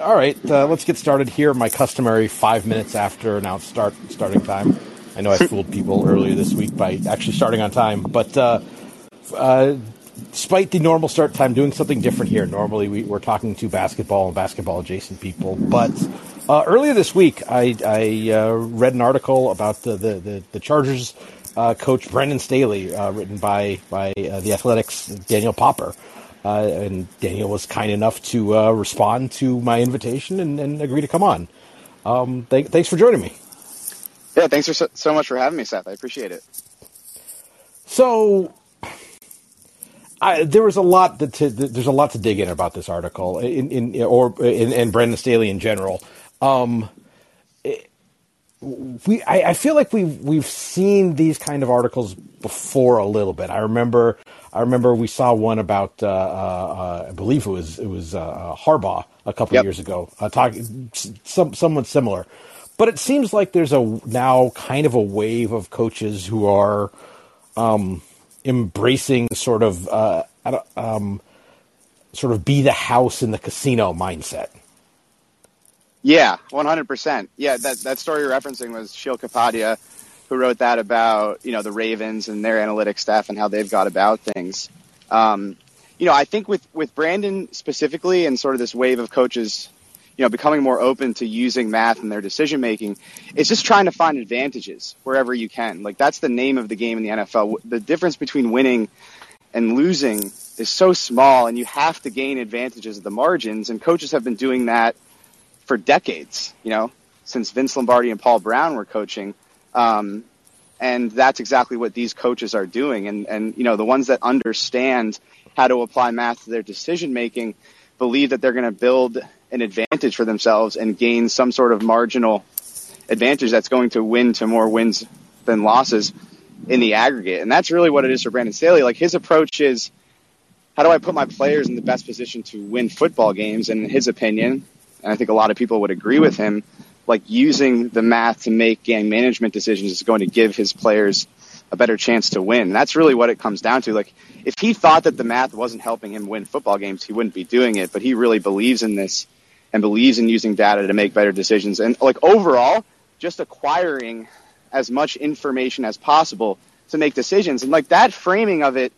all right, uh, let's get started here. My customary five minutes after announced start starting time. I know I fooled people earlier this week by actually starting on time, but uh, uh, despite the normal start time, doing something different here. Normally, we, are talking to basketball and basketball adjacent people, but uh, earlier this week, I, I uh, read an article about the the, the, the Chargers uh, coach Brandon Staley, written by by the Athletic's Daniel Popper. Uh, and Daniel was kind enough to uh, respond to my invitation and, and, agree to come on. Um, th- thanks for joining me. Yeah, thanks for so, so, much for having me, Seth. I appreciate it. So, I, there was a lot to, to, there's a lot to dig in about this article, in, in or in, in Brandon Staley in general. Um, we, I, I, feel like we've we've seen these kind of articles before a little bit. I remember I remember we saw one about uh, uh, I believe it was it was uh, Harbaugh a couple yep. years ago, uh, talking some somewhat similar. But it seems like there's a now kind of a wave of coaches who are um, embracing sort of uh, um, sort of be the house in the casino mindset. Yeah, one hundred percent. Yeah, that that story you're referencing was Sheil Kapadia who wrote that about you know the Ravens and their analytics staff and how they've got about things. Um, you know, I think with with Brandon specifically and sort of this wave of coaches, you know, becoming more open to using math in their decision making, it's just trying to find advantages wherever you can. Like that's the name of the game in the NFL. The difference between winning and losing is so small, and you have to gain advantages at the margins. And coaches have been doing that for decades. You know, since Vince Lombardi and Paul Brown were coaching. Um, and that's exactly what these coaches are doing. And, and, you know, the ones that understand how to apply math to their decision making believe that they're going to build an advantage for themselves and gain some sort of marginal advantage that's going to win to more wins than losses in the aggregate. And that's really what it is for Brandon Staley. Like his approach is, how do I put my players in the best position to win football games? And in his opinion, and I think a lot of people would agree with him, like using the math to make game management decisions is going to give his players a better chance to win. That's really what it comes down to. Like if he thought that the math wasn't helping him win football games, he wouldn't be doing it. But he really believes in this and believes in using data to make better decisions. And like overall, just acquiring as much information as possible to make decisions. And like that framing of it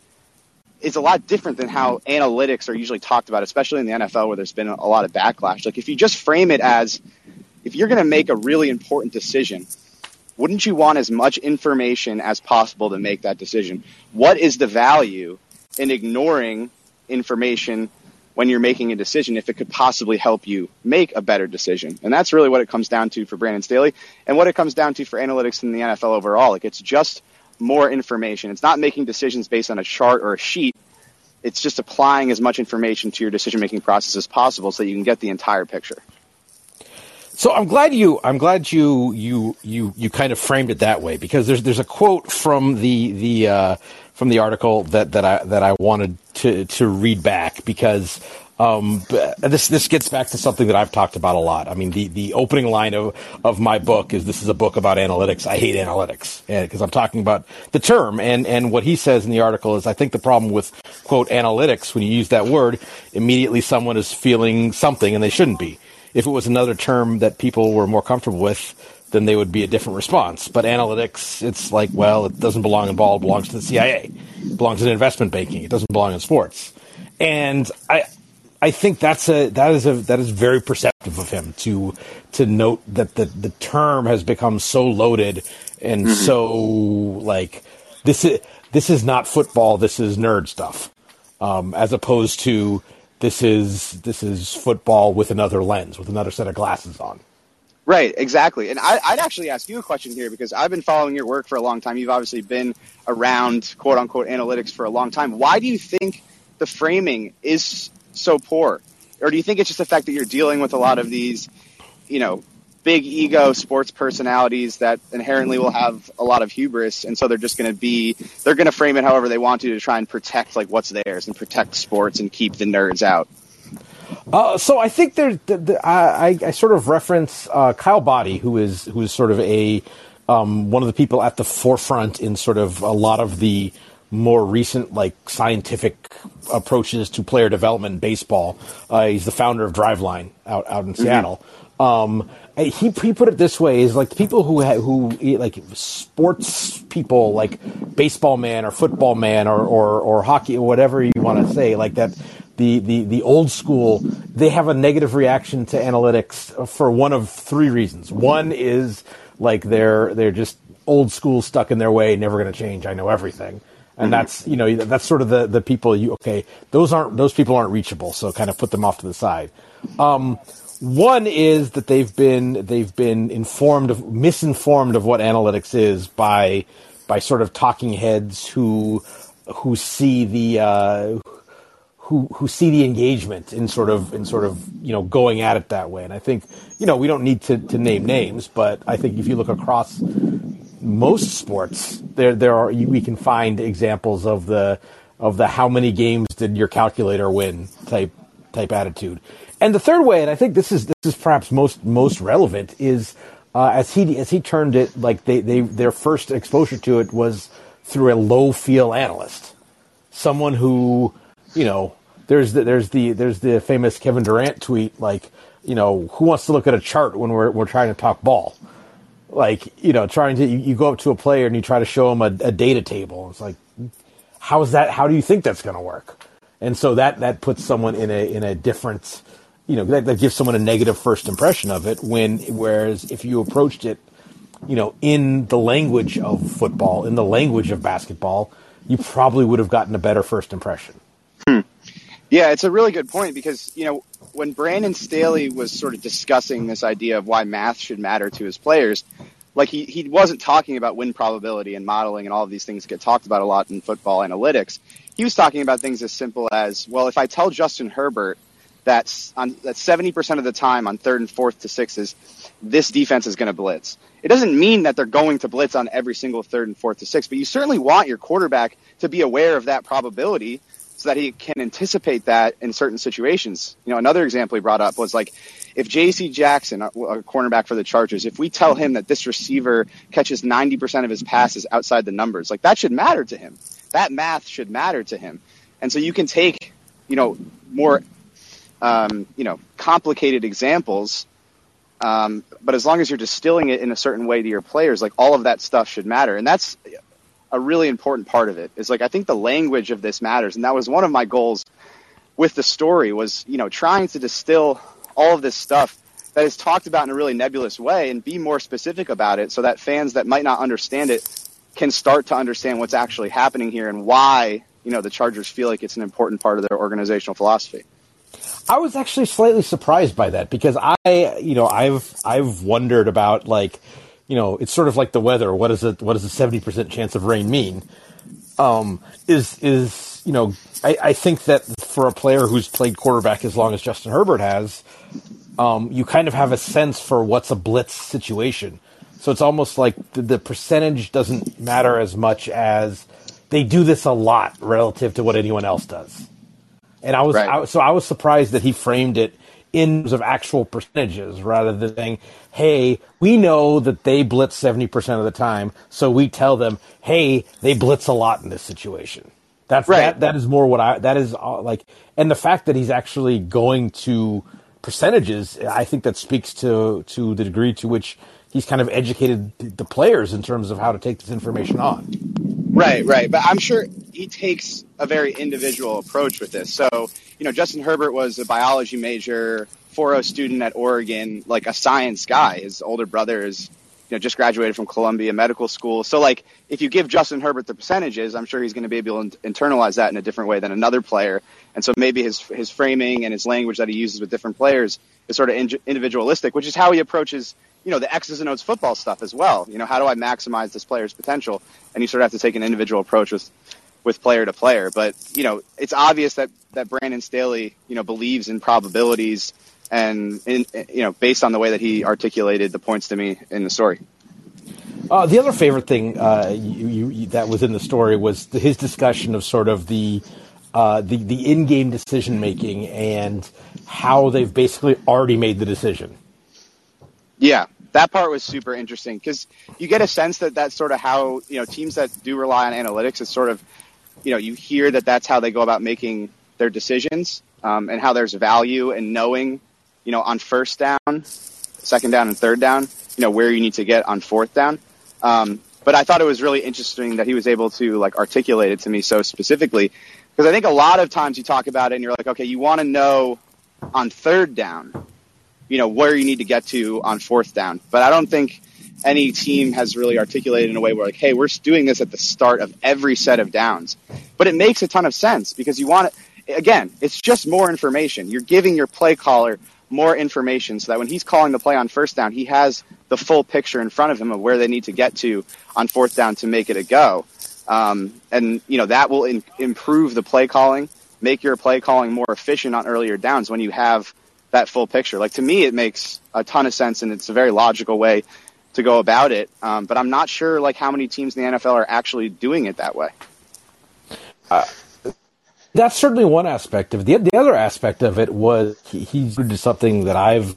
is a lot different than how analytics are usually talked about, especially in the NFL where there's been a lot of backlash. Like if you just frame it as if you're going to make a really important decision, wouldn't you want as much information as possible to make that decision? What is the value in ignoring information when you're making a decision if it could possibly help you make a better decision? And that's really what it comes down to for Brandon Staley and what it comes down to for analytics in the NFL overall. Like it's just more information. It's not making decisions based on a chart or a sheet. It's just applying as much information to your decision making process as possible so that you can get the entire picture. So I'm glad you I'm glad you you you you kind of framed it that way because there's there's a quote from the the uh, from the article that that I that I wanted to to read back because um, this this gets back to something that I've talked about a lot. I mean, the, the opening line of, of my book is this is a book about analytics. I hate analytics because I'm talking about the term and and what he says in the article is I think the problem with quote analytics when you use that word immediately someone is feeling something and they shouldn't be if it was another term that people were more comfortable with, then they would be a different response. But analytics, it's like, well, it doesn't belong in ball, it belongs to the CIA. It belongs in investment banking. It doesn't belong in sports. And I I think that's a that is a that is very perceptive of him to to note that the the term has become so loaded and mm-hmm. so like this is this is not football, this is nerd stuff. Um, as opposed to this is this is football with another lens, with another set of glasses on. Right, exactly. And I, would actually ask you a question here because I've been following your work for a long time. You've obviously been around quote unquote analytics for a long time. Why do you think the framing is so poor? Or do you think it's just the fact that you're dealing with a lot of these, you know, big ego sports personalities that inherently will have a lot of hubris and so they're just going to be they're going to frame it however they want to to try and protect like what's theirs and protect sports and keep the nerds out uh, so I think there, the, the, I, I, sort of reference uh, Kyle Boddy, who is who is sort of a um, one of the people at the forefront in sort of a lot of the more recent like scientific approaches to player development in baseball. Uh, he's the founder of Driveline out out in mm-hmm. Seattle. Um, he he put it this way: is like people who ha- who like sports people, like baseball man or football man or or, or hockey or whatever you want to say, like that. The, the, the old school, they have a negative reaction to analytics for one of three reasons. One is like they're they're just old school stuck in their way, never going to change. I know everything and mm-hmm. that's you know that's sort of the the people you okay those aren't those people aren't reachable so kind of put them off to the side um, one is that they've been they've been informed of misinformed of what analytics is by by sort of talking heads who who see the uh, who who see the engagement in sort of in sort of you know going at it that way. And I think you know we don't need to, to name names, but I think if you look across most sports, there there are we can find examples of the of the how many games did your calculator win type type attitude. And the third way, and I think this is this is perhaps most most relevant, is uh, as he as he turned it like they, they their first exposure to it was through a low feel analyst, someone who you know there's the, there's the there's the famous Kevin Durant tweet like you know who wants to look at a chart when we're we're trying to talk ball like you know trying to you, you, go up to a player and you try to show him a, a data table. It's like how is that how do you think that's going to work? And so that that puts someone in a in a different you know that, that gives someone a negative first impression of it when whereas if you approached it you know in the language of football in the language of basketball you probably would have gotten a better first impression. Hmm. yeah it's a really good point because you know when Brandon Staley was sort of discussing this idea of why math should matter to his players, like he, he wasn't talking about win probability and modeling and all of these things get talked about a lot in football analytics. He was talking about things as simple as, well, if I tell Justin Herbert that on that 70% of the time on third and fourth to sixes, this defense is going to blitz. It doesn't mean that they're going to blitz on every single third and fourth to six, but you certainly want your quarterback to be aware of that probability so that he can anticipate that in certain situations. You know, another example he brought up was like if J.C. Jackson, a cornerback for the Chargers, if we tell him that this receiver catches 90% of his passes outside the numbers, like that should matter to him. That math should matter to him. And so you can take, you know, more, um, you know, complicated examples um, but as long as you're distilling it in a certain way to your players, like all of that stuff should matter. And that's a really important part of it is like I think the language of this matters, and that was one of my goals with the story was you know trying to distill all of this stuff that is talked about in a really nebulous way and be more specific about it so that fans that might not understand it can start to understand what's actually happening here and why you know the Chargers feel like it's an important part of their organizational philosophy. I was actually slightly surprised by that because I, you know, I've I've wondered about like you know, it's sort of like the weather. What is it? What does a seventy percent chance of rain mean? Um, is is you know, I, I, think that for a player who's played quarterback as long as Justin Herbert has, um, you kind of have a sense for what's a blitz situation. So it's almost like the, the percentage doesn't matter as much as they do this a lot relative to what anyone else does. And I was right. I, so I was surprised that he framed it in terms of actual percentages rather than saying, hey, we know that they blitz 70% of the time, so we tell them, hey, they blitz a lot in this situation. That's right. that, that is more what I, that is uh, like, and the fact that he's actually going to percentages, I think that speaks to, to the degree to which he's kind of educated the players in terms of how to take this information on. Right, right. But I'm sure he takes a very individual approach with this. So, you know, Justin Herbert was a biology major, 4.0 student at Oregon, like a science guy. His older brother is, you know, just graduated from Columbia Medical School. So, like, if you give Justin Herbert the percentages, I'm sure he's going to be able to internalize that in a different way than another player. And so maybe his his framing and his language that he uses with different players is sort of in- individualistic, which is how he approaches, you know, the X's and O's football stuff as well. You know, how do I maximize this player's potential? And you sort of have to take an individual approach with with player to player. But you know, it's obvious that that Brandon Staley, you know, believes in probabilities, and in, you know, based on the way that he articulated the points to me in the story. Uh, the other favorite thing uh, you, you, that was in the story was his discussion of sort of the uh, the the in-game decision making and how they've basically already made the decision. Yeah, that part was super interesting because you get a sense that that's sort of how you know teams that do rely on analytics is sort of you know, you hear that that's how they go about making their decisions, um, and how there's value in knowing, you know, on first down, second down, and third down, you know, where you need to get on fourth down. Um, but I thought it was really interesting that he was able to like articulate it to me so specifically because I think a lot of times you talk about it and you're like, okay, you want to know on third down, you know, where you need to get to on fourth down. But I don't think any team has really articulated in a way where like, hey, we're doing this at the start of every set of downs. But it makes a ton of sense because you want it, again, it's just more information. You're giving your play caller more information so that when he's calling the play on first down, he has the full picture in front of him of where they need to get to on fourth down to make it a go. Um, and you know that will in, improve the play calling, make your play calling more efficient on earlier downs when you have that full picture. Like to me, it makes a ton of sense, and it's a very logical way to go about it. Um, but I'm not sure like how many teams in the NFL are actually doing it that way. Uh, that's certainly one aspect of it. The, the other aspect of it was he, he something that I've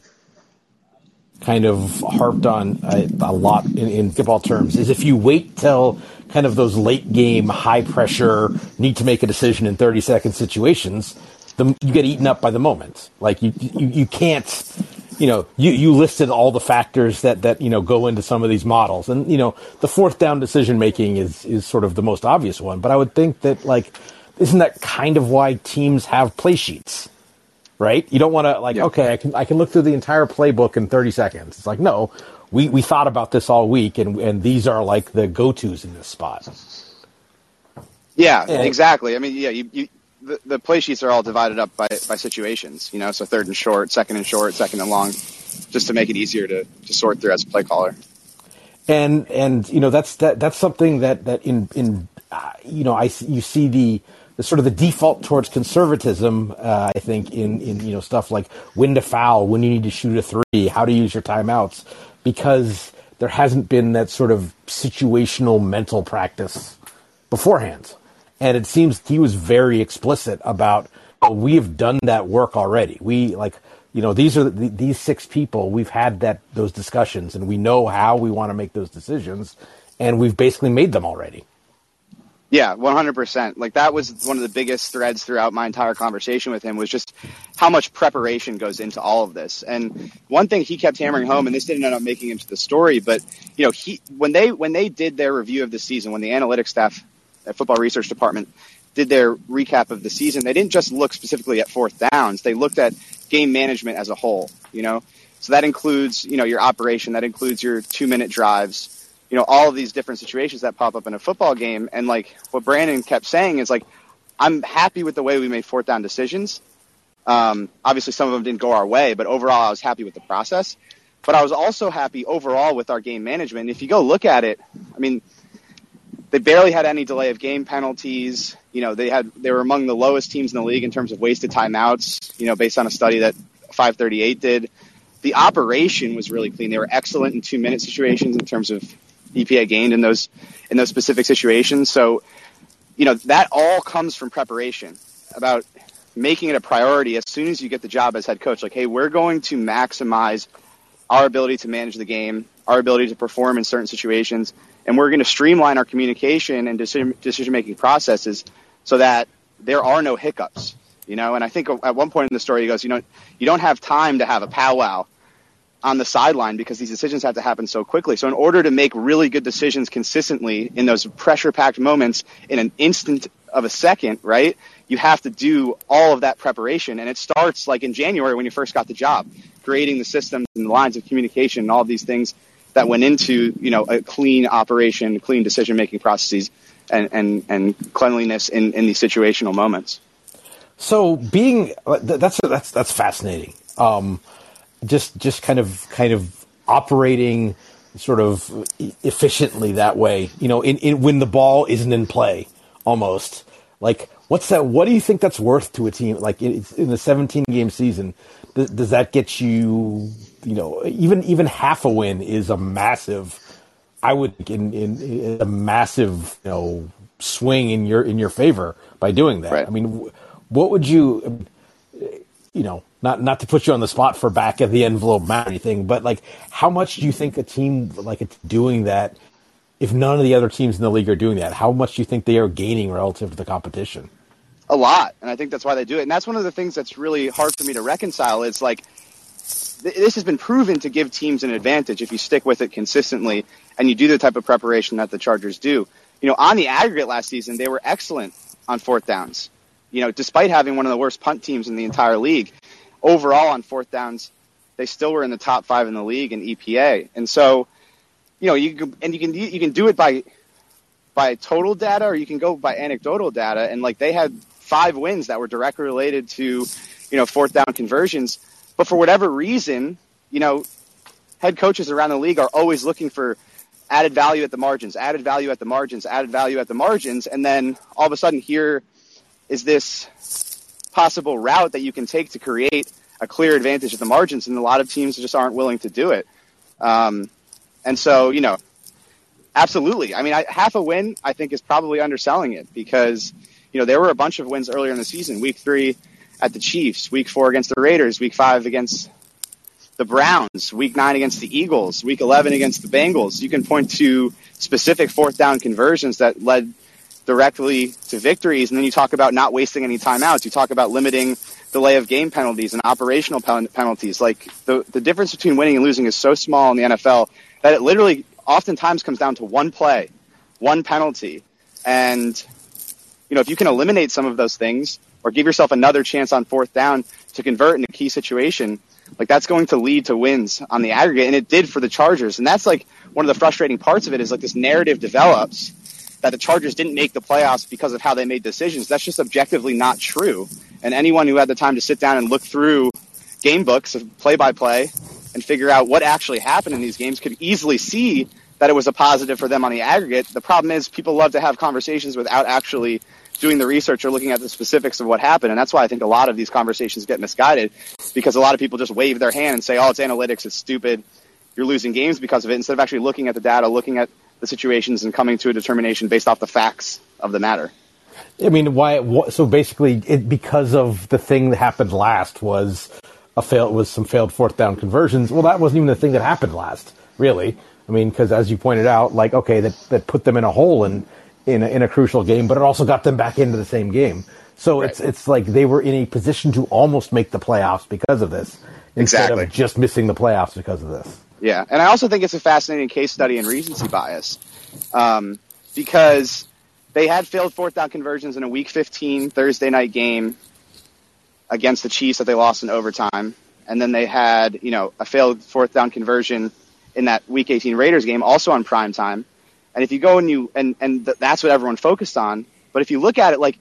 kind of harped on a, a lot in, in, football terms is if you wait till kind of those late game, high pressure, need to make a decision in 30 second situations, the, you get eaten up by the moment. Like you, you, you can't, you know, you, you listed all the factors that, that, you know, go into some of these models. And, you know, the fourth down decision making is, is sort of the most obvious one. But I would think that like, isn't that kind of why teams have play sheets? right? You don't want to like, yeah. okay, I can I can look through the entire playbook in 30 seconds. It's like, no, we, we thought about this all week, and and these are like the go tos in this spot. Yeah, and, exactly. I mean, yeah, you, you the, the play sheets are all divided up by by situations. You know, so third and short, second and short, second and long, just to make it easier to to sort through as a play caller. And and you know that's that that's something that that in in uh, you know I you see the the sort of the default towards conservatism, uh, I think, in, in you know stuff like when to foul, when you need to shoot a three, how to use your timeouts, because there hasn't been that sort of situational mental practice beforehand. And it seems he was very explicit about oh, we have done that work already. We like you know these are the, these six people we've had that those discussions and we know how we want to make those decisions and we've basically made them already. Yeah, 100%. Like that was one of the biggest threads throughout my entire conversation with him was just how much preparation goes into all of this. And one thing he kept hammering home, and this didn't end up making into the story, but you know, he, when they, when they did their review of the season, when the analytics staff at football research department did their recap of the season, they didn't just look specifically at fourth downs. They looked at game management as a whole, you know? So that includes, you know, your operation, that includes your two minute drives, you know, all of these different situations that pop up in a football game. And like what Brandon kept saying is like, I'm happy with the way we made fourth down decisions. Um, obviously some of them didn't go our way, but overall I was happy with the process. But I was also happy overall with our game management. If you go look at it, I mean, they barely had any delay of game penalties. You know, they had they were among the lowest teams in the league in terms of wasted timeouts. You know, based on a study that 538 did. The operation was really clean. They were excellent in two minute situations in terms of EPA gained in those in those specific situations. So, you know, that all comes from preparation about making it a priority as soon as you get the job as head coach. Like, hey, we're going to maximize our ability to manage the game, our ability to perform in certain situations, and we're going to streamline our communication and decision making processes so that there are no hiccups. You know, and I think at one point in the story he goes, you know, you don't have time to have a powwow on the sideline because these decisions have to happen so quickly. So in order to make really good decisions consistently in those pressure packed moments in an instant of a second, right? You have to do all of that preparation. And it starts like in January when you first got the job, creating the systems and the lines of communication and all of these things that went into, you know, a clean operation, clean decision making processes and, and, and cleanliness in, in these situational moments. So being, that's, that's, that's fascinating. Um, just just kind of kind of operating sort of efficiently that way. You know, in, in when the ball isn't in play, almost like what's that? What do you think that's worth to a team? Like in, in the 17 game season, does, does that get you? You know, even even half a win is a massive. I would in, in, in a massive you know swing in your in your favor by doing that. Right. I mean, what would you? You know, not not to put you on the spot for back of the envelope math or anything, but like how much do you think a team like it's doing that if none of the other teams in the league are doing that? How much do you think they are gaining relative to the competition? A lot, and I think that's why they do it. And that's one of the things that's really hard for me to reconcile. It's like th- this has been proven to give teams an advantage if you stick with it consistently and you do the type of preparation that the Chargers do. You know, on the aggregate last season, they were excellent on fourth downs. You know, despite having one of the worst punt teams in the entire league, overall on fourth downs, they still were in the top five in the league in EPA. And so, you know, you can, and you can you can do it by by total data or you can go by anecdotal data. And like they had five wins that were directly related to, you know, fourth down conversions. But for whatever reason, you know, head coaches around the league are always looking for added value at the margins, added value at the margins, added value at the margins, and then all of a sudden here is this possible route that you can take to create a clear advantage at the margins, and a lot of teams just aren't willing to do it. Um, and so, you know, absolutely. I mean, I, half a win I think is probably underselling it because you know there were a bunch of wins earlier in the season. Week three at the Chiefs, week four against the Raiders, week five against the Browns, week nine against the Eagles, week 11 against the Bengals. You can point to specific fourth down conversions that led directly to victories. And then you talk about not wasting any timeouts. You talk about limiting delay of game penalties and operational pen- penalties. Like the, the difference between winning and losing is so small in the NFL that it literally oftentimes comes down to one play, one penalty. And, you know, if you can eliminate some of those things or give yourself another chance on fourth down to convert in a key situation, like that's going to lead to wins on the aggregate. And it did for the Chargers. And that's like one of the frustrating parts of it is like this narrative develops that the Chargers didn't make the playoffs because of how they made decisions. That's just objectively not true. And anyone who had the time to sit down and look through game books of play by play and figure out what actually happened in these games could easily see that it was a positive for them on the aggregate. The problem is people love to have conversations without actually doing the research or looking at the specifics of what happened. And that's why I think a lot of these conversations get misguided because a lot of people just wave their hand and say, oh, it's analytics, it's stupid, you're losing games because of it, instead of actually looking at the data, looking at the situations and coming to a determination based off the facts of the matter. I mean, why? So basically, it, because of the thing that happened last was a fail was some failed fourth down conversions. Well, that wasn't even the thing that happened last, really. I mean, because as you pointed out, like okay, that that put them in a hole in in a, in a crucial game, but it also got them back into the same game. So right. it's it's like they were in a position to almost make the playoffs because of this, instead exactly. of just missing the playoffs because of this. Yeah, and I also think it's a fascinating case study in recency bias, um, because they had failed fourth down conversions in a Week 15 Thursday night game against the Chiefs that they lost in overtime, and then they had you know a failed fourth down conversion in that Week 18 Raiders game, also on prime time. And if you go and you and and th- that's what everyone focused on. But if you look at it, like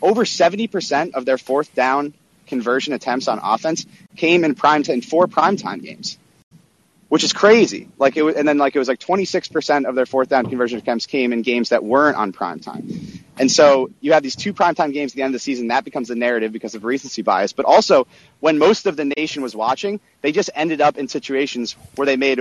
over 70% of their fourth down conversion attempts on offense came in prime time in four primetime games which is crazy. Like it was, and then like it was like 26% of their fourth down conversion attempts came in games that weren't on prime time. And so you have these two primetime games at the end of the season. That becomes the narrative because of recency bias. But also, when most of the nation was watching, they just ended up in situations where they made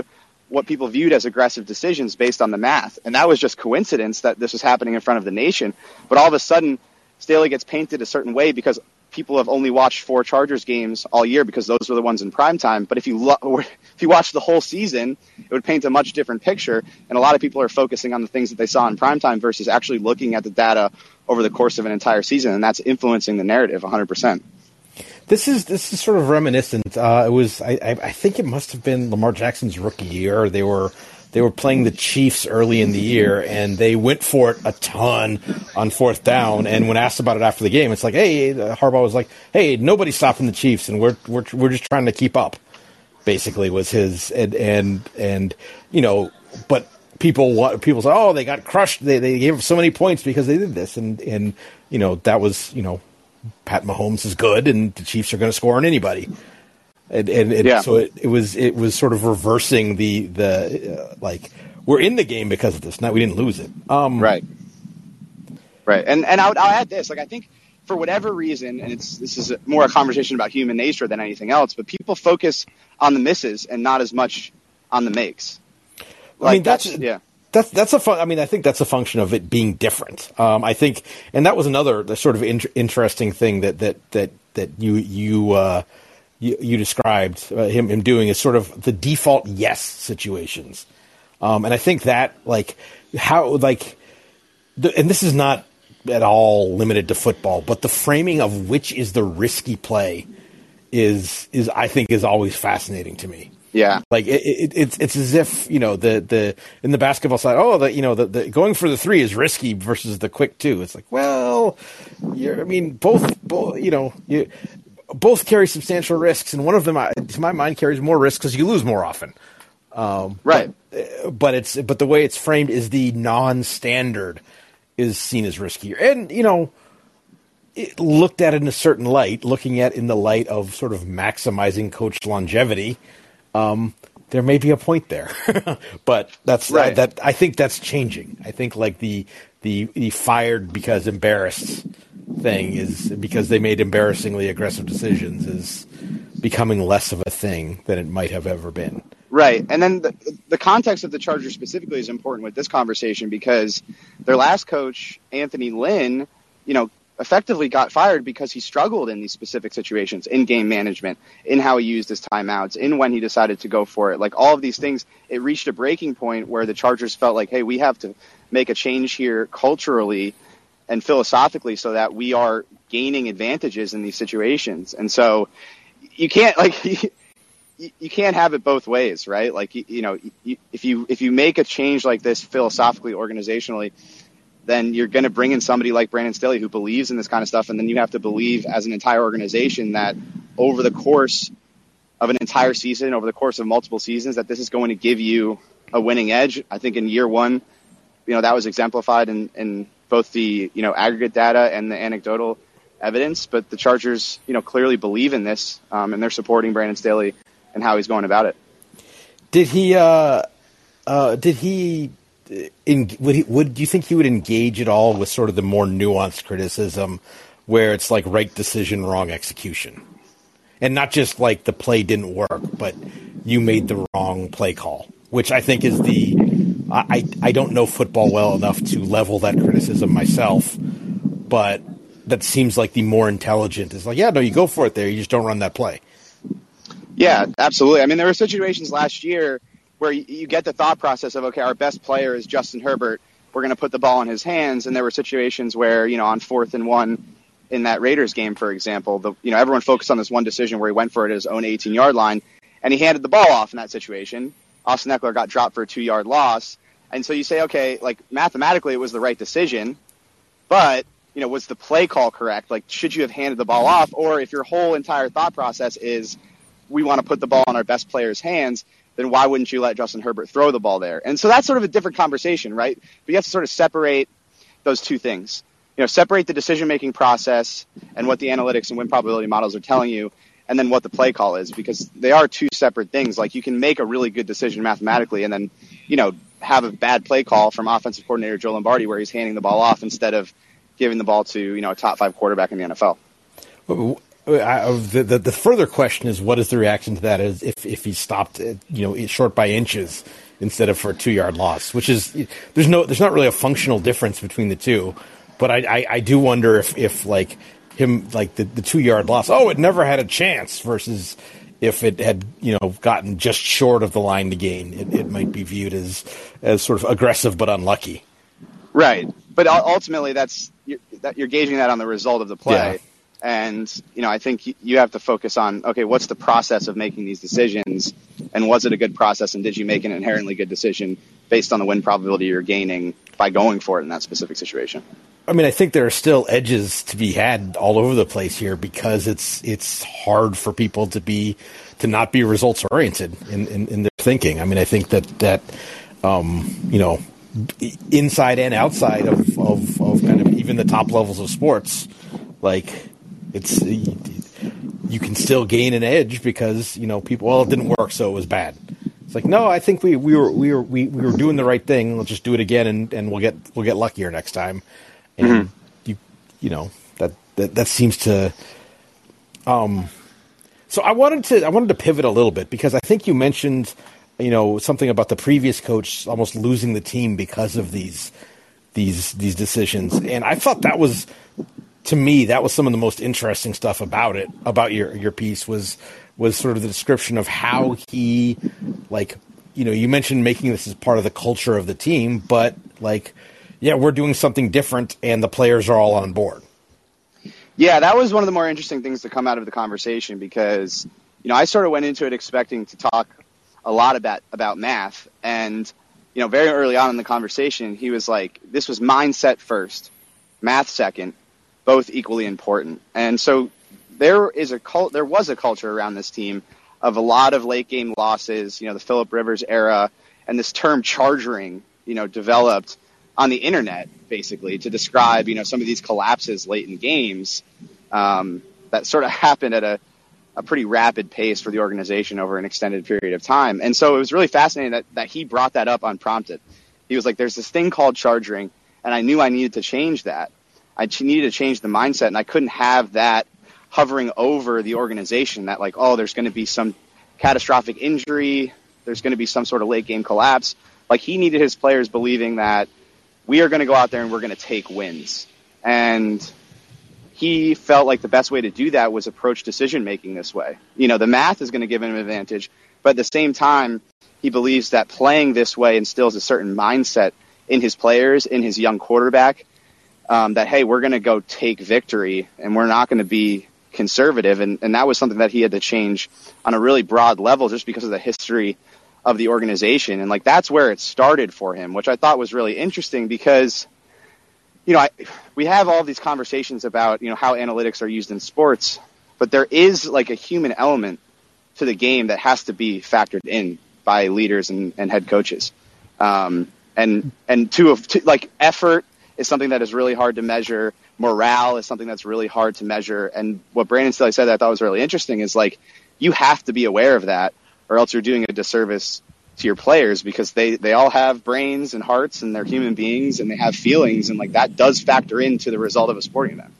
what people viewed as aggressive decisions based on the math. And that was just coincidence that this was happening in front of the nation. But all of a sudden, Staley gets painted a certain way because people have only watched four Chargers games all year because those were the ones in prime time. But if you lo- if you watch the whole season, it would paint a much different picture. And a lot of people are focusing on the things that they saw in prime time versus actually looking at the data over the course of an entire season, and that's influencing the narrative 100%. This is this is sort of reminiscent. Uh, it was I, I think it must have been Lamar Jackson's rookie year. They were they were playing the Chiefs early in the year, and they went for it a ton on fourth down. And when asked about it after the game, it's like, hey, uh, Harbaugh was like, hey, nobody's stopping the Chiefs, and we're we're we're just trying to keep up. Basically, was his and and and you know, but people people say, oh, they got crushed. They they gave up so many points because they did this, and and you know that was you know, Pat Mahomes is good, and the Chiefs are going to score on anybody and, and, yeah. so it, it was it was sort of reversing the the uh, like we're in the game because of this. Now we didn't lose it. Um, right, right, and and I'll, I'll add this. Like I think for whatever reason, and it's this is more a conversation about human nature than anything else. But people focus on the misses and not as much on the makes. Like, I mean, that's, that's yeah. That's that's a fun. I mean, I think that's a function of it being different. Um, I think, and that was another sort of in- interesting thing that that that that you you uh, you, you described uh, him, him doing is sort of the default yes situations. Um, and I think that like how like, the, and this is not at all limited to football, but the framing of which is the risky play is is I think is always fascinating to me. Yeah, like it, it, it's it's as if you know the the in the basketball side. Oh, the you know the, the going for the three is risky versus the quick two. It's like well, you're I mean both both you know you both carry substantial risks, and one of them, to my mind, carries more risks because you lose more often. Um, right. But, but, it's but the way it's framed is the non-standard is seen as riskier, and you know, looked at in a certain light, looking at in the light of sort of maximizing coach longevity. Um, there may be a point there, but that's right. that I think that's changing. I think like the the, the fired because embarrassed thing is because they made embarrassingly aggressive decisions is becoming less of a thing than it might have ever been. Right. And then the, the context of the Chargers specifically is important with this conversation because their last coach, Anthony Lynn, you know, effectively got fired because he struggled in these specific situations in game management, in how he used his timeouts, in when he decided to go for it. Like all of these things, it reached a breaking point where the Chargers felt like, hey, we have to make a change here culturally and philosophically so that we are gaining advantages in these situations. And so you can't like you, you can't have it both ways, right? Like you, you know, you, if you if you make a change like this philosophically, organizationally, then you're going to bring in somebody like Brandon Staley who believes in this kind of stuff, and then you have to believe as an entire organization that over the course of an entire season, over the course of multiple seasons, that this is going to give you a winning edge. I think in year one, you know, that was exemplified in, in both the you know aggregate data and the anecdotal evidence. But the Chargers, you know, clearly believe in this, um, and they're supporting Brandon Staley and how he's going about it. Did he? Uh, uh, did he? In, would he? Would do you think he would engage at all with sort of the more nuanced criticism, where it's like right decision, wrong execution, and not just like the play didn't work, but you made the wrong play call, which I think is the I, I don't know football well enough to level that criticism myself, but that seems like the more intelligent is like, yeah, no, you go for it there. You just don't run that play. Yeah, absolutely. I mean, there were situations last year where you, get the thought process of, okay, our best player is Justin Herbert. We're going to put the ball in his hands. And there were situations where, you know, on fourth and one in that Raiders game, for example, the, you know, everyone focused on this one decision where he went for it at his own 18 yard line and he handed the ball off in that situation. Austin Ekeler got dropped for a two yard loss. And so you say, okay, like mathematically it was the right decision, but you know, was the play call correct? Like, should you have handed the ball off? Or if your whole entire thought process is we want to put the ball in our best player's hands, then why wouldn't you let Justin Herbert throw the ball there? And so that's sort of a different conversation, right? But you have to sort of separate those two things. You know, separate the decision making process and what the analytics and win probability models are telling you, and then what the play call is, because they are two separate things. Like you can make a really good decision mathematically and then, you know, have a bad play call from offensive coordinator Joe Lombardi where he's handing the ball off instead of giving the ball to you know a top five quarterback in the NFL. Uh, the, the, the, further question is, what is the reaction to that? Is if if he stopped, you know, short by inches instead of for a two yard loss, which is there's no there's not really a functional difference between the two, but I I, I do wonder if if like him like the, the two yard loss, oh, it never had a chance versus if it had you know gotten just short of the line to gain, it, it might be viewed as as sort of aggressive but unlucky. Right, but ultimately that's you're, that you're gauging that on the result of the play. Yeah. And you know, I think you have to focus on okay, what's the process of making these decisions, and was it a good process, and did you make an inherently good decision based on the win probability you're gaining by going for it in that specific situation? I mean, I think there are still edges to be had all over the place here because it's it's hard for people to be to not be results oriented in, in, in, their thinking. I mean, I think that that um, you know inside and outside of, of, of kind of even the top levels of sports, like it's you can still gain an edge because you know people well it didn't work so it was bad. It's like no, I think we, we were we were we, we were doing the right thing. Let's just do it again and, and we'll get we'll get luckier next time and mm-hmm. you you know that, that that seems to um so I wanted to I wanted to pivot a little bit because I think you mentioned you know something about the previous coach almost losing the team because of these these these decisions and I thought that was to me that was some of the most interesting stuff about it about your your piece was was sort of the description of how he like you know, you mentioned making this as part of the culture of the team, but like, yeah, we're doing something different, and the players are all on board. Yeah, that was one of the more interesting things to come out of the conversation because, you know, I sort of went into it expecting to talk a lot about about math, and you know, very early on in the conversation, he was like, "This was mindset first, math second, both equally important." And so there is a cult, there was a culture around this team of a lot of late game losses. You know, the Philip Rivers era, and this term charging, you know, developed on the internet basically to describe you know some of these collapses late in games um, that sort of happened at a, a pretty rapid pace for the organization over an extended period of time. And so it was really fascinating that, that he brought that up unprompted. He was like, "There's this thing called charging," and I knew I needed to change that. I needed to change the mindset, and I couldn't have that hovering over the organization. That like, oh, there's going to be some catastrophic injury, there's going to be some sort of late game collapse. Like he needed his players believing that we are going to go out there and we're going to take wins. And he felt like the best way to do that was approach decision making this way. You know, the math is going to give him an advantage, but at the same time, he believes that playing this way instills a certain mindset in his players, in his young quarterback, um, that hey, we're going to go take victory and we're not going to be conservative. And, and that was something that he had to change on a really broad level just because of the history of the organization. And like that's where it started for him, which I thought was really interesting because, you know, I, we have all these conversations about, you know, how analytics are used in sports, but there is like a human element to the game that has to be factored in by leaders and, and head coaches. Um, and, and to, to like effort is something that is really hard to measure. Morale is something that's really hard to measure. And what Brandon Staley said that I thought was really interesting is like, you have to be aware of that or else you're doing a disservice to your players because they they all have brains and hearts and they're human beings and they have feelings and like that does factor into the result of a sporting event.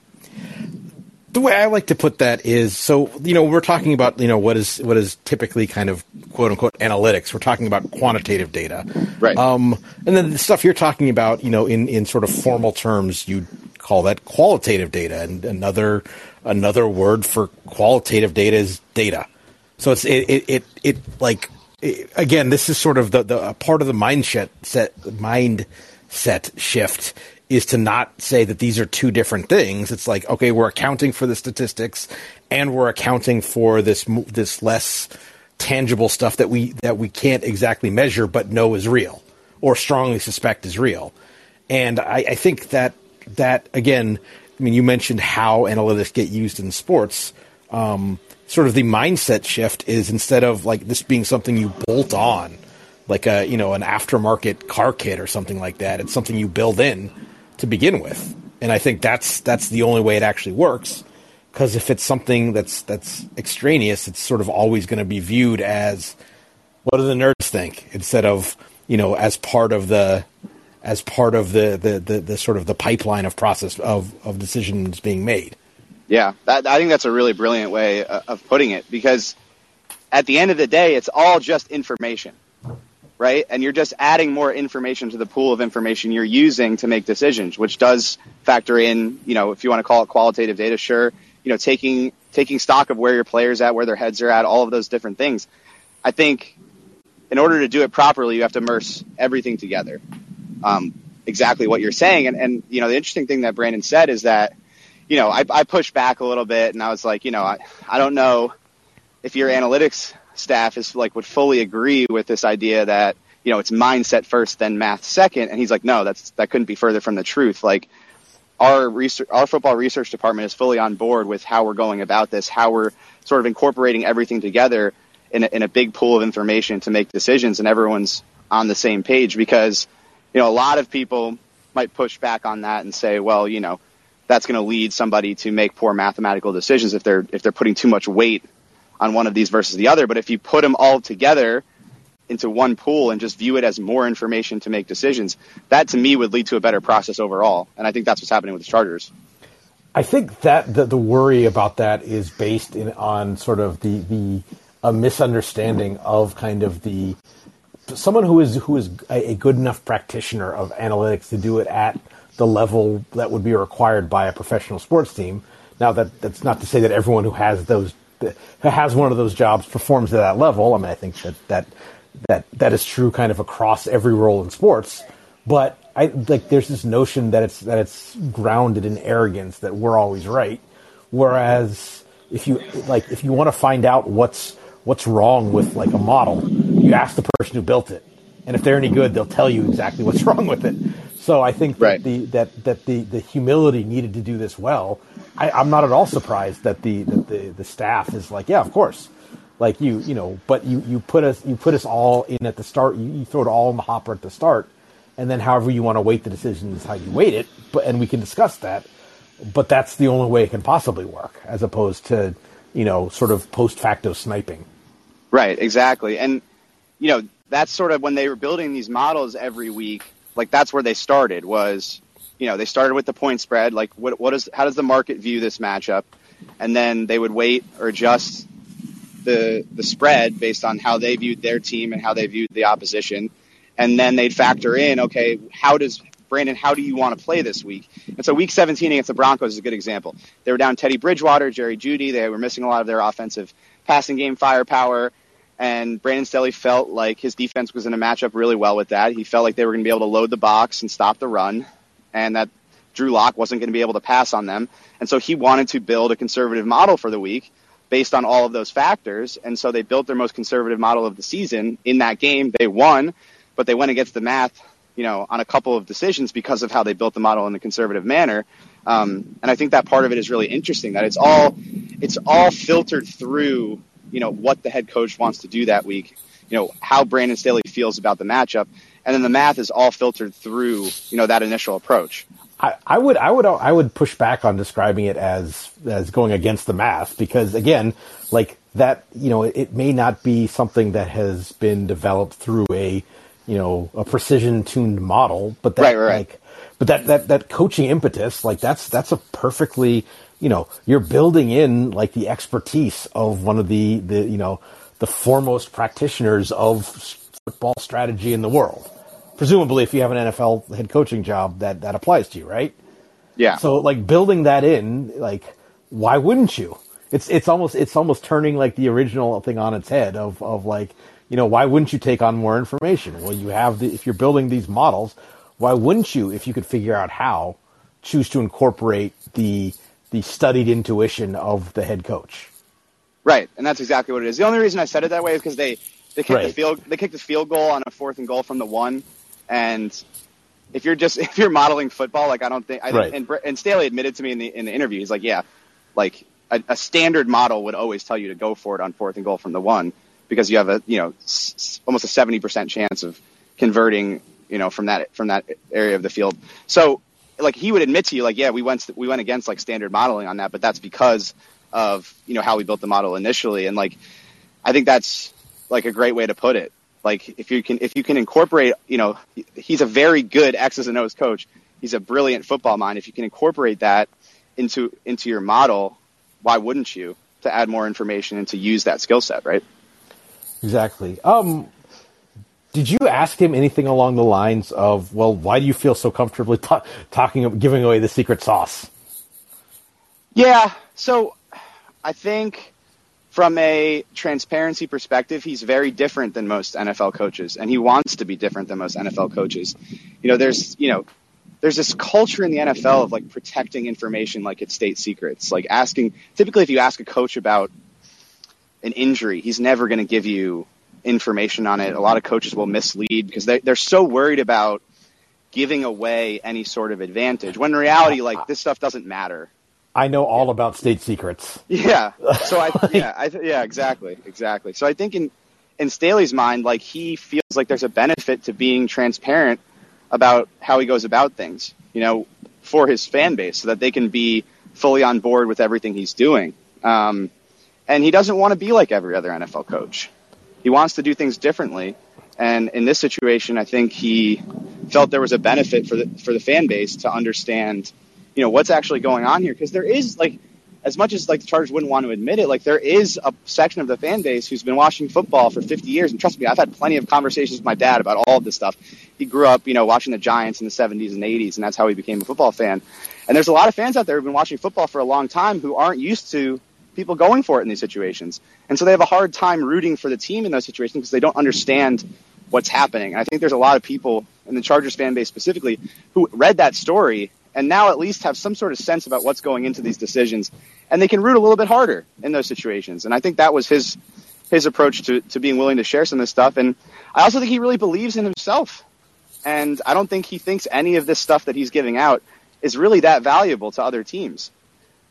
The way I like to put that is so you know we're talking about you know what is what is typically kind of quote unquote analytics. We're talking about quantitative data, right? Um, and then the stuff you're talking about, you know, in in sort of formal terms, you call that qualitative data, and another another word for qualitative data is data. So it's it it it, it like it, again, this is sort of the the part of the mindset set mindset shift is to not say that these are two different things. It's like okay, we're accounting for the statistics and we're accounting for this this less tangible stuff that we that we can't exactly measure but know is real or strongly suspect is real. And I, I think that that again, I mean, you mentioned how analytics get used in sports. Um, sort of the mindset shift is instead of like this being something you bolt on, like a you know an aftermarket car kit or something like that. It's something you build in to begin with, and I think that's that's the only way it actually works. Because if it's something that's that's extraneous, it's sort of always going to be viewed as what do the nerds think instead of you know as part of the as part of the the, the, the sort of the pipeline of process of, of decisions being made. Yeah, that, I think that's a really brilliant way uh, of putting it because at the end of the day, it's all just information, right? And you're just adding more information to the pool of information you're using to make decisions, which does factor in, you know, if you want to call it qualitative data, sure, you know, taking taking stock of where your players at, where their heads are at, all of those different things. I think in order to do it properly, you have to merge everything together. Um, exactly what you're saying, and and you know, the interesting thing that Brandon said is that you know, I, I pushed back a little bit and I was like, you know, I, I don't know if your analytics staff is like would fully agree with this idea that, you know, it's mindset first, then math second. And he's like, no, that's, that couldn't be further from the truth. Like our research, our football research department is fully on board with how we're going about this, how we're sort of incorporating everything together in a, in a big pool of information to make decisions and everyone's on the same page because, you know, a lot of people might push back on that and say, well, you know, that's going to lead somebody to make poor mathematical decisions if they're if they're putting too much weight on one of these versus the other. But if you put them all together into one pool and just view it as more information to make decisions, that to me would lead to a better process overall. And I think that's what's happening with the Chargers. I think that the, the worry about that is based in on sort of the the a misunderstanding of kind of the someone who is who is a, good enough practitioner of analytics to do it at the level that would be required by a professional sports team. Now that that's not to say that everyone who has those the, has one of those jobs performs at that level. I mean, I think that that that that is true kind of across every role in sports. But I like there's this notion that it's that it's grounded in arrogance that we're always right, whereas if you like if you want to find out what's what's wrong with like a model, you ask the person who built it, and if they're any good, they'll tell you exactly what's wrong with it. So I think that right. the that that the the humility needed to do this well. I, I'm not at all surprised that the that the the staff is like, yeah, of course like you you know but you you put us you put us all in at the start you, you throw it all in the hopper at the start and then however you want to weight the decision is how you weight it but and we can discuss that but that's the only way it can possibly work as opposed to you know sort of post facto sniping right exactly and you know that's sort of when they were building these models every week like that's where they started was you know they started with the point spread like what what is how does the market view this matchup and then they would wait or adjust the the spread based on how they viewed their team and how they viewed the opposition, and then they'd factor in, okay, how does Brandon, how do you want to play this week? And so week 17 against the Broncos is a good example. They were down Teddy Bridgewater, Jerry Jeudy. They were missing a lot of their offensive passing game firepower. And Brandon Staley felt like his defense was in a matchup really well with that. He felt like they were going to be able to load the box and stop the run, and that Drew Lock wasn't going to be able to pass on them. And so he wanted to build a conservative model for the week based on all of those factors. And so they built their most conservative model of the season in that game. They won, but they went against the math, you know, on a couple of decisions because of how they built the model in a conservative manner. Um, and I think that part of it is really interesting that it's all, it's all filtered through, you know, what the head coach wants to do that week, you know, how Brandon Staley feels about the matchup. And then the math is all filtered through, you know, that initial approach. I, I, would I would I would push back on describing it as as going against the math because again, like that, you know, it, it may not be something that has been developed through a you know a precision tuned model, but that right, right. like but that, that that coaching impetus, like that's that's a perfectly you know you're building in like the expertise of one of the the you know the foremost practitioners of football strategy in the world presumably if you have an NFL head coaching job, that that applies to you, right? Yeah. So like building that in, like why wouldn't you? It's it's almost it's almost turning like the original thing on its head of of like you know why wouldn't you take on more information? Well, you have the if you're building these models, why wouldn't you if you could figure out how choose to incorporate the the studied intuition of the head coach? Right, and that's exactly what it is. The only reason I said it that way is because they they kicked right. the field they kicked the field goal on a fourth and goal from the one, and if you're just if you're modeling football, like I don't think, I right. and, and Staley admitted to me in the in the interview, he's like, yeah, like a, a, standard model would always tell you to go for it on fourth and goal from the one because you have a you know s- almost a seventy percent chance of converting you know from that from that area of the field. So like he would admit to you, like yeah, we went we went against like standard modeling on that, but that's because of you know how we built the model initially, and like I think that's like a great way to put it. Like if you can if you can incorporate, you know, he's a very good X's and O's coach. He's a brilliant football mind. If you can incorporate that into into your model, why wouldn't you to add more information and to use that skill set, right? Exactly. Um, did you ask him anything along the lines of, well, why do you feel so comfortably t- talking, giving away the secret sauce? Yeah. So I think from a transparency perspective, he's very different than most NFL coaches, and he wants to be different than most NFL coaches. You know, there's you know, there's this culture in the NFL of like protecting information like it's state secrets. Like asking, typically, if you ask a coach about an injury, he's never going to give you information on it. A lot of coaches will mislead because they, they're so worried about giving away any sort of advantage. When in reality, like this stuff doesn't matter. I know all about state secrets. Yeah. So I yeah I yeah exactly exactly. So I think in in Staley's mind, like he feels like there's a benefit to being transparent about how he goes about things, you know, for his fan base, so that they can be fully on board with everything he's doing. Um, and he doesn't want to be like every other NFL coach. He wants to do things differently. And in this situation, I think he felt there was a benefit for the for the fan base to understand you know what's actually going on here because there is like as much as like the Chargers wouldn't want to admit it, like there is a section of the fan base who's been watching football for 50 years, and trust me, I've had plenty of conversations with my dad about all of this stuff. He grew up, you know, watching the Giants in the 70s and 80s, and that's how he became a football fan. And there's a lot of fans out there who've been watching football for a long time who aren't used to people going for it in these situations. And so they have a hard time rooting for the team in those situations because they don't understand what's happening. And I think there's a lot of people in the Chargers fan base specifically who read that story and now at least have some sort of sense about what's going into these decisions and they can root a little bit harder in those situations. And I think that was his his approach to, to being willing to share some of this stuff. And I also think he really believes in himself. And I don't think he thinks any of this stuff that he's giving out is really that valuable to other teams.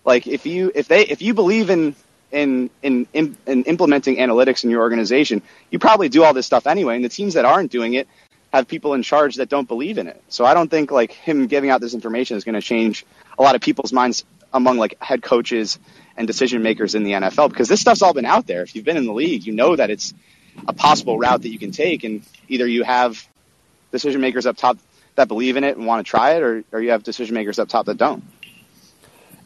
Like if you if they if you believe in in in in, in implementing analytics in your organization, you probably do all this stuff anyway. And the teams that aren't doing it have people in charge that don't believe in it. So I don't think like him giving out this information is going to change a lot of people's minds among like head coaches and decision makers in the NFL because this stuff's all been out there. If you've been in the league, you know that it's a possible route that you can take, and either you have decision makers up top that believe in it and want to try it, or, or you have decision makers up top that don't.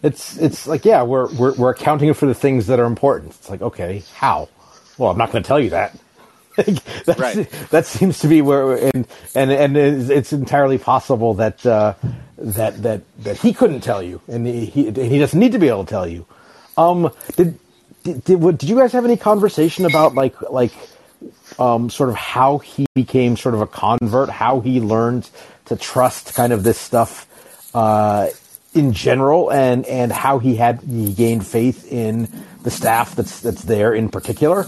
It's it's like yeah, we're we're we're accounting for the things that are important. It's like okay, how? Well, I'm not going to tell you that. right. That seems to be where, and and and it's entirely possible that uh, that that that he couldn't tell you, and he he doesn't need to be able to tell you. Um, did did did, did you guys have any conversation about like like um, sort of how he became sort of a convert, how he learned to trust kind of this stuff uh, in general, and and how he had he gained faith in the staff that's that's there in particular?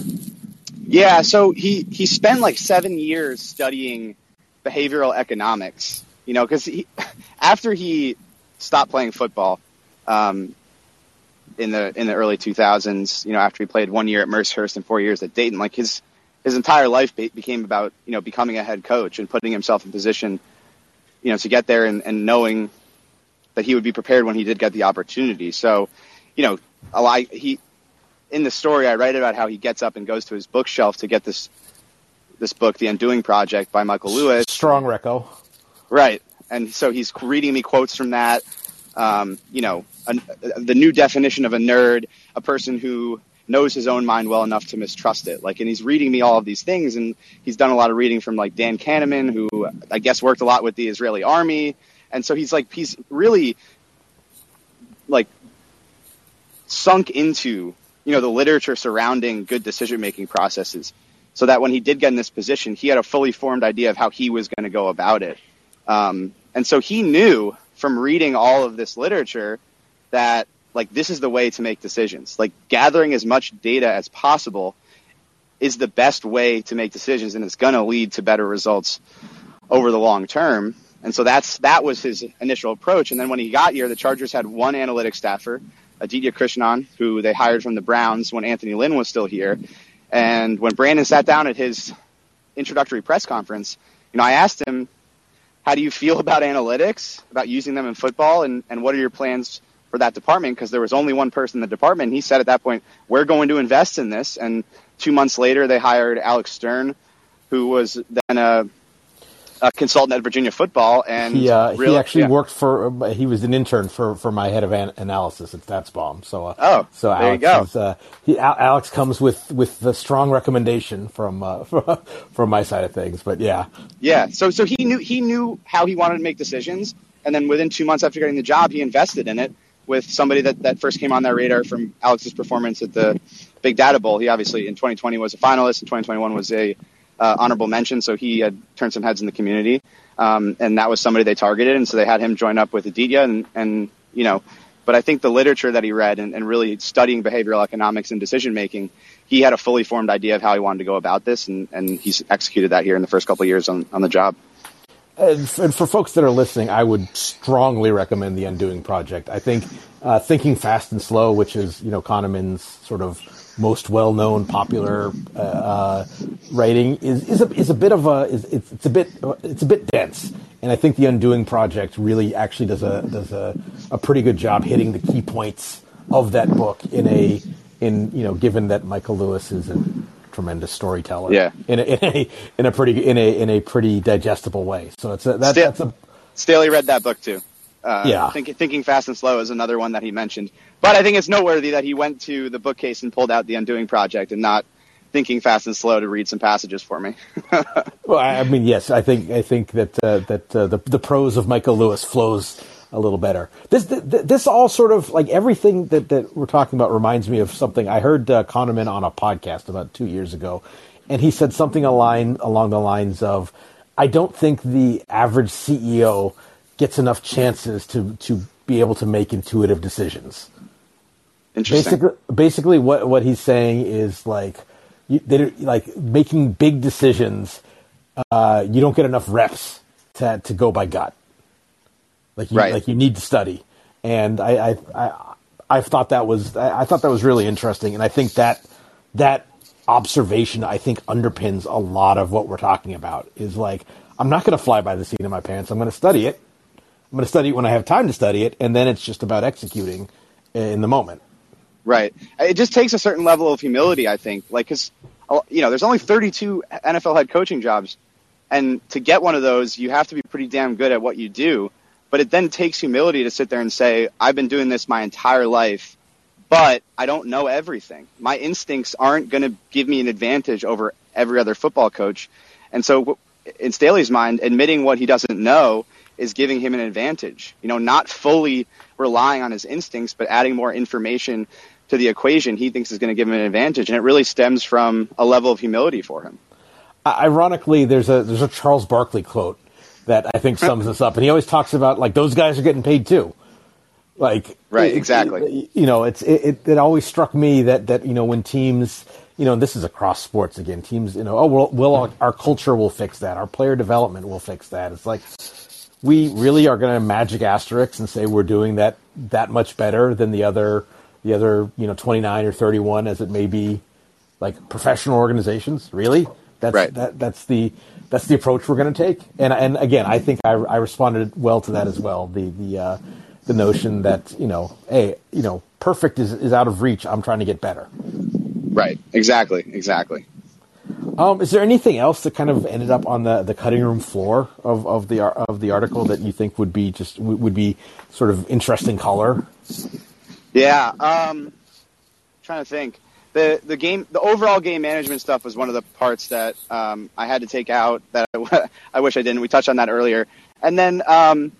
Yeah, so he he spent like seven years studying behavioral economics. You know, because after he stopped playing football um, in the in the early 2000s, you know, after he played one year at Mercyhurst and four years at Dayton, like his his entire life be- became about you know becoming a head coach and putting himself in position, you know, to get there and, and knowing that he would be prepared when he did get the opportunity. So, you know, a lot, he in the story, I write about how he gets up and goes to his bookshelf to get this this book, The Undoing Project by Michael Lewis. Strong reco. Right. And so he's reading me quotes from that. Um, you know, a, the new definition of a nerd, a person who knows his own mind well enough to mistrust it. Like, and he's reading me all of these things, and he's done a lot of reading from like Dan Kahneman, who I guess worked a lot with the Israeli army, and so he's like he's really like sunk into you know, the literature surrounding good decision making processes so that when he did get in this position, he had a fully formed idea of how he was going to go about it. Um, and so he knew from reading all of this literature that like this is the way to make decisions. Like gathering as much data as possible is the best way to make decisions and it's going to lead to better results over the long term. And so that's that was his initial approach. And then when he got here, the Chargers had one analytics staffer Aditya Krishnan, who they hired from the Browns when Anthony Lynn was still here. And when Brandon sat down at his introductory press conference, you know, I asked him, how do you feel about analytics, about using them in football, and, and what are your plans for that department? Because there was only one person in the department. He said at that point, we're going to invest in this. And two months later, they hired Alex Stern, who was then a a consultant at Virginia Football, and he, uh, really, he actually yeah. worked for. Uh, he was an intern for, for my head of an- analysis at StatsBomb. So uh, oh, so there Alex you go. Is, uh, he, Alex comes with with the strong recommendation from uh, from my side of things. But yeah, yeah. So so he knew he knew how he wanted to make decisions, and then within two months after getting the job, he invested in it with somebody that that first came on their radar from Alex's performance at the Big Data Bowl. He obviously in 2020 was a finalist, in 2021 was a uh, honorable mention, so he had turned some heads in the community, um, and that was somebody they targeted, and so they had him join up with Aditya, and, and you know, but I think the literature that he read and, and really studying behavioral economics and decision making, he had a fully formed idea of how he wanted to go about this, and, and he's executed that here in the first couple of years on, on the job. And for folks that are listening, I would strongly recommend the Undoing Project. I think uh, Thinking Fast and Slow, which is you know Kahneman's sort of most well-known, popular uh, uh, writing is is a, is a bit of a is, it's, it's a bit it's a bit dense, and I think the Undoing Project really actually does a does a, a pretty good job hitting the key points of that book in a in you know given that Michael Lewis is a tremendous storyteller, yeah, in a, in a in a pretty in a in a pretty digestible way. So it's a that, that's a Staley read that book too. Uh, yeah. Think, thinking Fast and Slow is another one that he mentioned. But I think it's noteworthy that he went to the bookcase and pulled out the Undoing Project and not Thinking Fast and Slow to read some passages for me. well, I mean, yes, I think I think that uh, that uh, the the prose of Michael Lewis flows a little better. This this all sort of like everything that, that we're talking about reminds me of something I heard uh, Kahneman on a podcast about two years ago, and he said something along along the lines of, "I don't think the average CEO gets enough chances to to be able to make intuitive decisions." Interesting. Basically, basically, what what he's saying is like, you, they like making big decisions. Uh, you don't get enough reps to to go by gut. Like you, Right. like you need to study, and I, I, I, I thought that was, I, I thought that was really interesting, and I think that that observation, I think, underpins a lot of what we're talking about. Is like, I'm not going to fly by the seat of my pants. I'm going to study it. I'm going to study it when I have time to study it, and then it's just about executing in the moment. Right. It just takes a certain level of humility, I think. Like, because uh, you know, there's only 32 NFL head coaching jobs, and to get one of those, you have to be pretty damn good at what you do. But it then takes humility to sit there and say, "I've been doing this my entire life, but I don't know everything. My instincts aren't going to give me an advantage over every other football coach." And so, in Staley's mind, admitting what he doesn't know is giving him an advantage. You know, not fully relying on his instincts, but adding more information to the equation he thinks is going to give him an advantage. And it really stems from a level of humility for him. ironically, there's a there's a Charles Barkley quote that I think sums this up, and he always talks about like those guys are getting paid too. Like Right, exactly. You know, it's it, it, it always struck me that that you know when teams you know this is across sports again teams you know oh well, well our, our culture will fix that our player development will fix that it's like we really are going to magic asterisks and say we're doing that that much better than the other the other you know 29 or 31 as it may be like professional organizations really that's Right. that that's the that's the approach we're going to take and and again i think i, I responded well to that as well the the uh, the notion that you know hey you know perfect is, is out of reach i'm trying to get better Right. Exactly. Exactly. Um, is there anything else that kind of ended up on the, the cutting room floor of, of the of the article that you think would be just would be sort of interesting color Yeah. Um, trying to think. The the game, the overall game management stuff was one of the parts that um, I had to take out. That I, I wish I didn't. We touched on that earlier. And then um,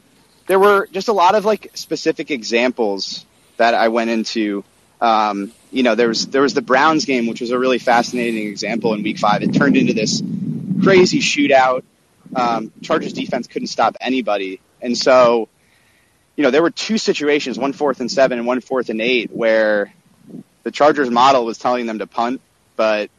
there were just a lot of like specific examples that I went into. Um, you know, there was there was the Browns game, which was a really fascinating example in Week Five. It turned into this crazy shootout. Um, Chargers defense couldn't stop anybody, and so you know, there were two situations, one fourth and seven and one fourth and eight, where the Chargers model was telling them to punt, but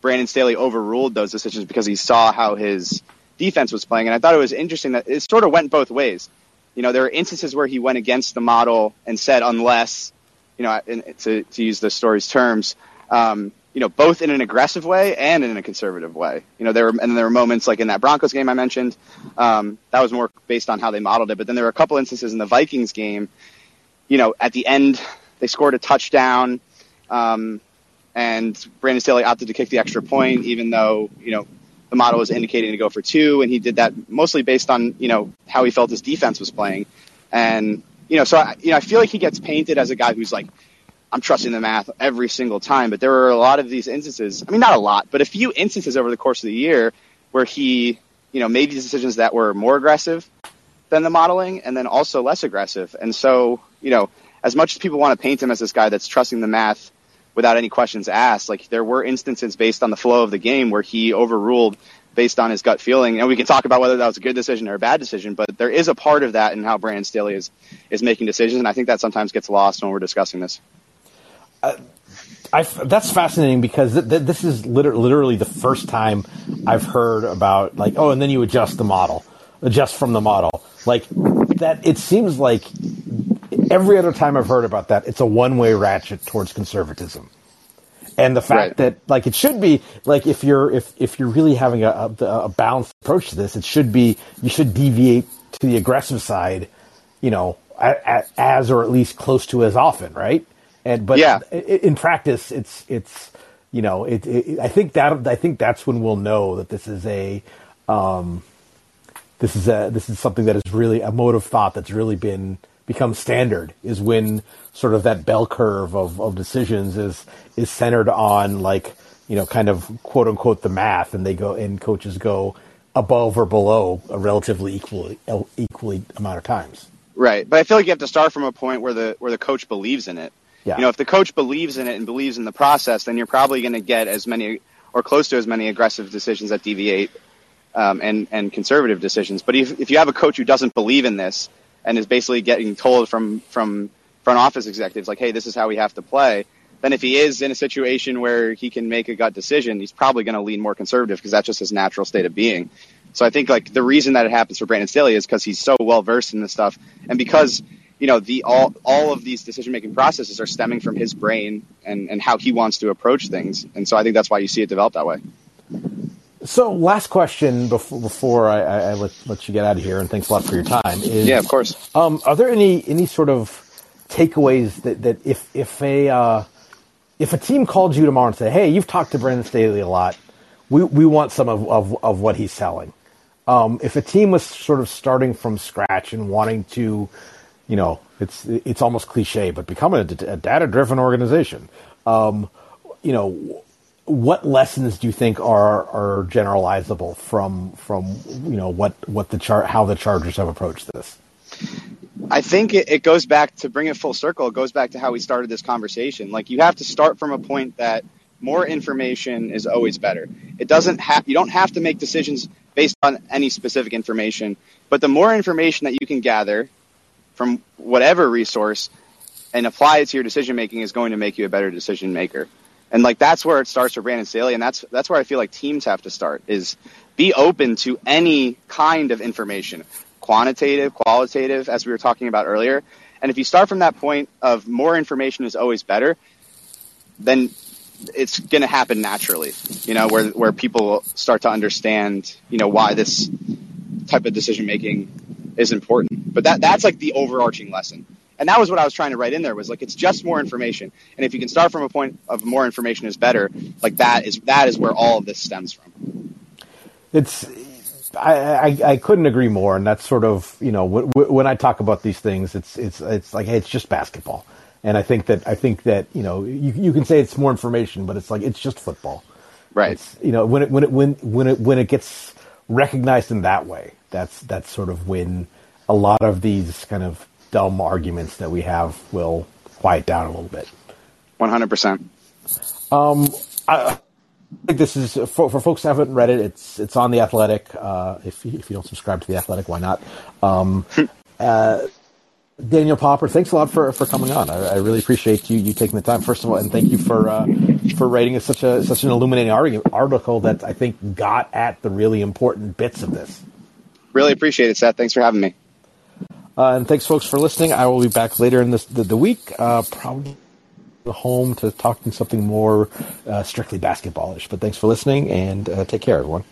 Brandon Staley overruled those decisions because he saw how his defense was playing. And I thought it was interesting that it sort of went both ways. You know, there were instances where he went against the model and said, unless, you know, to, to use the story's terms, um, you know, both in an aggressive way and in a conservative way. You know, there were, and there were moments like in that Broncos game I mentioned, um, that was more based on how they modeled it. But then there were a couple instances in the Vikings game, you know, at the end, they scored a touchdown, um, and Brandon Staley opted to kick the extra point, even though, you know, the model was indicating to go for two, and he did that mostly based on, you know, how he felt his defense was playing. And, you know, so, I, you know, I feel like he gets painted as a guy who's like, I'm trusting the math every single time. But there were a lot of these instances. I mean, not a lot, but a few instances over the course of the year where he, you know, made these decisions that were more aggressive than the modeling and then also less aggressive. And so, you know, as much as people want to paint him as this guy that's trusting the math without any questions asked, like there were instances based on the flow of the game where he overruled based on his gut feeling. And we can talk about whether that was a good decision or a bad decision, but there is a part of that in how Brandon Staley is, is making decisions. And I think that sometimes gets lost when we're discussing this. Uh, I, that's fascinating because th- th- this is liter- literally the first time I've heard about like oh and then you adjust the model adjust from the model like that it seems like every other time I've heard about that it's a one way ratchet towards conservatism and the fact Right. that like it should be like if you're if if you're really having a, a, a balanced approach to this it should be you should deviate to the aggressive side you know a, a, as or at least close to as often right and but Yeah. in practice, it's it's you know it, it. I think that I think that's when we'll know that this is a um, this is a this is something that is really a mode of thought that's really been become standard. Is when sort of that bell curve of, of decisions is is centered on like you know kind of quote unquote the math, and they go and coaches go above or below a relatively equally equally amount of times. Right, but I feel like you have to start from a point where the where the coach believes in it. Yeah. You know, if the coach believes in it and believes in the process, then you're probably going to get as many or close to as many aggressive decisions that deviate um, and and conservative decisions. But if if you have a coach who doesn't believe in this and is basically getting told from from front office executives like, hey, this is how we have to play, then if he is in a situation where he can make a gut decision, he's probably going to lean more conservative because that's just his natural state of being. So I think like the reason that it happens for Brandon Staley is because he's so well versed in this stuff, and because you know the all all of these decision making processes are stemming from his brain and and how he wants to approach things, and so I think that's why you see it develop that way. So, last question before before I, I, I let let you get out of here, and thanks a lot for your time. Is, Yeah, of course. Um, are there any any sort of takeaways that, that if if a uh, if a team called you tomorrow and said, "Hey, you've talked to Brandon Staley a lot. We we want some of of, of what he's selling." Um, if a team was sort of starting from scratch and wanting to, you know, it's it's almost cliche, but becoming a, a data driven organization, um, you know, what lessons do you think are are generalizable from from you know what what the chart how the Chargers have approached this? I think it, it goes back to bring it full circle. It goes back to how we started this conversation. Like you have to start from a point that more information is always better. It doesn't have you don't have to make decisions based on any specific information, but the more information that you can gather from whatever resource and apply it to your decision making is going to make you a better decision maker. And like that's where it starts for Brandon Staley, and that's that's where I feel like teams have to start is be open to any kind of information, quantitative, qualitative, as we were talking about earlier. And if you start from that point of more information is always better, then it's going to happen naturally, you know, where, where people start to understand, you know, why this type of decision making is important. But that, that's like the overarching lesson. And that was what I was trying to write in there was like, it's just more information. And if you can start from a point of more information is better, like that is, that is where all of this stems from. It's, I, I, I couldn't agree more. And that's sort of, you know, w- w- when I talk about these things, it's, it's, it's like, hey, it's just basketball. And I think that, I think that, you know, you, you can say it's more information, but it's like, it's just football. Right. It's, you know, when it, when it, when, when it, when it gets recognized in that way, that's, that's sort of when a lot of these kind of dumb arguments that we have will quiet down a little bit. 100%. I think this is for, for folks who haven't read it. It's it's on the Athletic. Uh, if you, if you don't subscribe to the Athletic, why not? Um, uh, Daniel Popper, thanks a lot for, for coming on. I, I really appreciate you you taking the time. First of all, and thank you for uh, for writing such a such an illuminating article that I think got at the really important bits of this. Really appreciate it, Seth. Thanks for having me. Uh, and thanks, folks, for listening. I will be back later in this the, the week, uh, probably home to talking something more uh, strictly basketballish. But thanks for listening, and uh, take care, everyone.